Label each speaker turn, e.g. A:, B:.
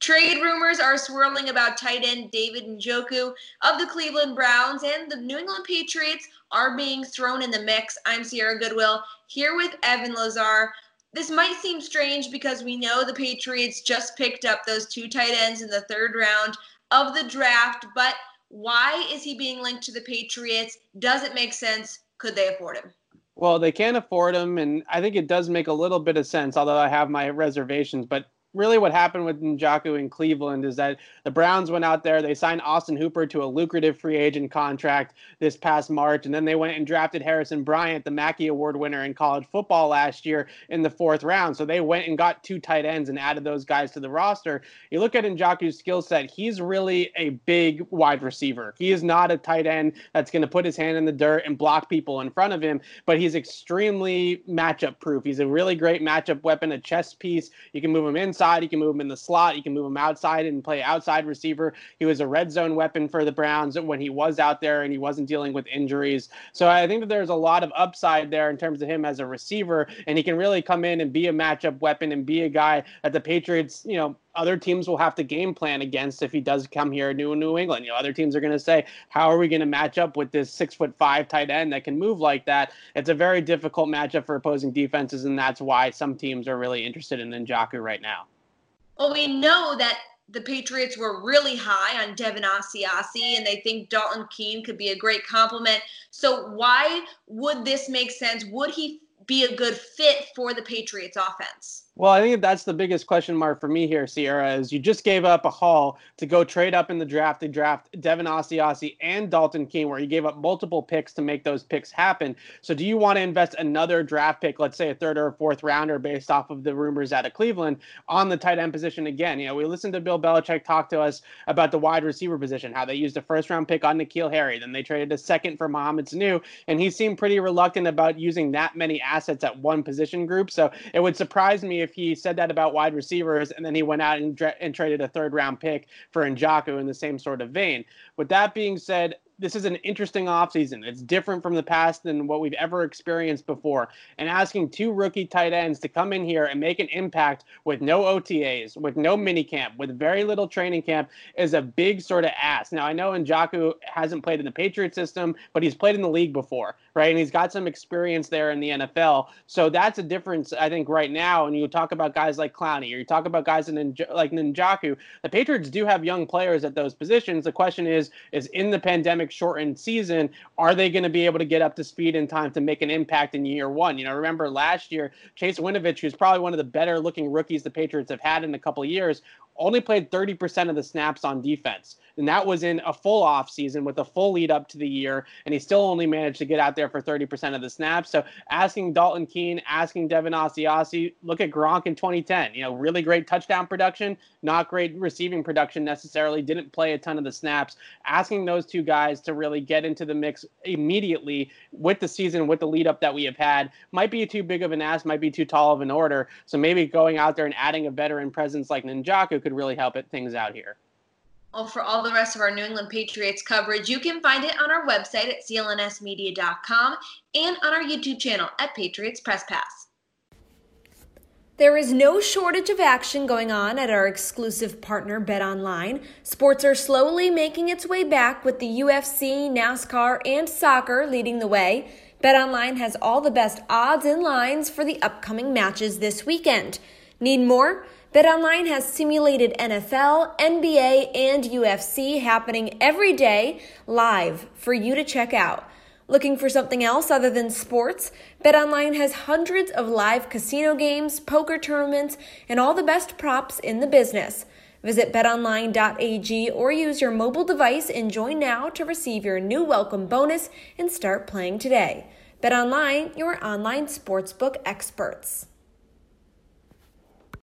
A: Trade rumors are swirling about tight end David Njoku of the Cleveland Browns, and the New England Patriots are being thrown in the mix. I'm Sierra Goodwill here with Evan Lazar. This might seem strange because we know the Patriots just picked up those two tight ends in the third round of the draft, but why is he being linked to the Patriots? Does it make sense? Could they afford him?
B: Well, they can't afford him, and I think it does make a little bit of sense, although I have my reservations. But really what happened with Njoku in Cleveland is that the Browns went out there, they signed Austin Hooper to a lucrative free agent contract this past March, and then they went and drafted Harrison Bryant, the Mackey Award winner in college football last year in the fourth round. So they went and got two tight ends and added those guys to the roster. You look at Njoku's skill set, he's really a big wide receiver. He is not a tight end that's going to put his hand in the dirt and block people in front of him, but he's extremely matchup proof. He's a really great matchup weapon, a chess piece. You can move him inside inside. You can move him in the slot. He can move him outside and play outside receiver. He was a red zone weapon for the Browns when he was out there and he wasn't dealing with injuries. So I think that there's a lot of upside there in terms of him as a receiver, and he can really come in and be a matchup weapon and be a guy that the Patriots, you know, other teams will have to game plan against if he does come here to New England. You know, other teams are going to say, how are we going to match up with this six foot five tight end that can move like that? It's a very difficult matchup for opposing defenses, and that's why some teams are really interested in Njoku right now.
A: Well, we know that the Patriots were really high on Devin Asiasi, and they think Dalton Keene could be a great complement. So, why would this make sense? Would he be a good fit for the Patriots offense?
B: Well, I think that's the biggest question mark for me here, Sierra, is you just gave up a haul to go trade up in the draft to draft Devin Asiasi and Dalton Keene, where you gave up multiple picks to make those picks happen. So do you want to invest another draft pick, let's say a third or a fourth rounder based off of the rumors out of Cleveland, on the tight end position again? You know, we listened to Bill Belichick talk to us about the wide receiver position, how they used a first round pick on N'Keal Harry, then they traded a second for Mohamed Sanu, and he seemed pretty reluctant about using that many assets at one position group. So it would surprise me if if he said that about wide receivers and then he went out and, and traded a third round pick for Njoku in the same sort of vein. With that being said, this is an interesting offseason. It's different from the past than what we've ever experienced before. And asking two rookie tight ends to come in here and make an impact with no OTAs, with no minicamp, with very little training camp is a big sort of ask. Now, I know Njoku hasn't played in the Patriot system, but he's played in the league before, right? And he's got some experience there in the NFL. So that's a difference, I think, right now. And you talk about guys like Clowney or you talk about guys like Njoku. The Patriots do have young players at those positions. The question is, is in the pandemic, shortened season, are they going to be able to get up to speed in time to make an impact in year one? You know, remember last year, Chase Winovich, who's probably one of the better looking rookies the Patriots have had in a couple of years, only played 30% of the snaps on defense. And that was in a full off season with a full lead up to the year. And he still only managed to get out there for 30% of the snaps. So asking Dalton Keene, asking Devin Asiasi, look at Gronk in 2010. You know, really great touchdown production, not great receiving production necessarily, didn't play a ton of the snaps. Asking those two guys to really get into the mix immediately with the season, with the lead up that we have had, might be too big of an ask, might be too tall of an order. So maybe going out there and adding a veteran presence like Njoku could really help it things out here.
A: Well, for all the rest of our New England Patriots coverage, you can find it on our website at clnsmedia.com and on our YouTube channel at Patriots Press Pass.
C: There is no shortage of action going on at our exclusive partner BetOnline. Sports are slowly making its way back with the UFC, NASCAR, and soccer leading the way. BetOnline has all the best odds and lines for the upcoming matches this weekend. Need more? BetOnline has simulated NFL, NBA, and UFC happening every day live for you to check out. Looking for something else other than sports? BetOnline has hundreds of live casino games, poker tournaments, and all the best props in the business. Visit betonline.ag or use your mobile device and join now to receive your new welcome bonus and start playing today. BetOnline, your online sportsbook experts.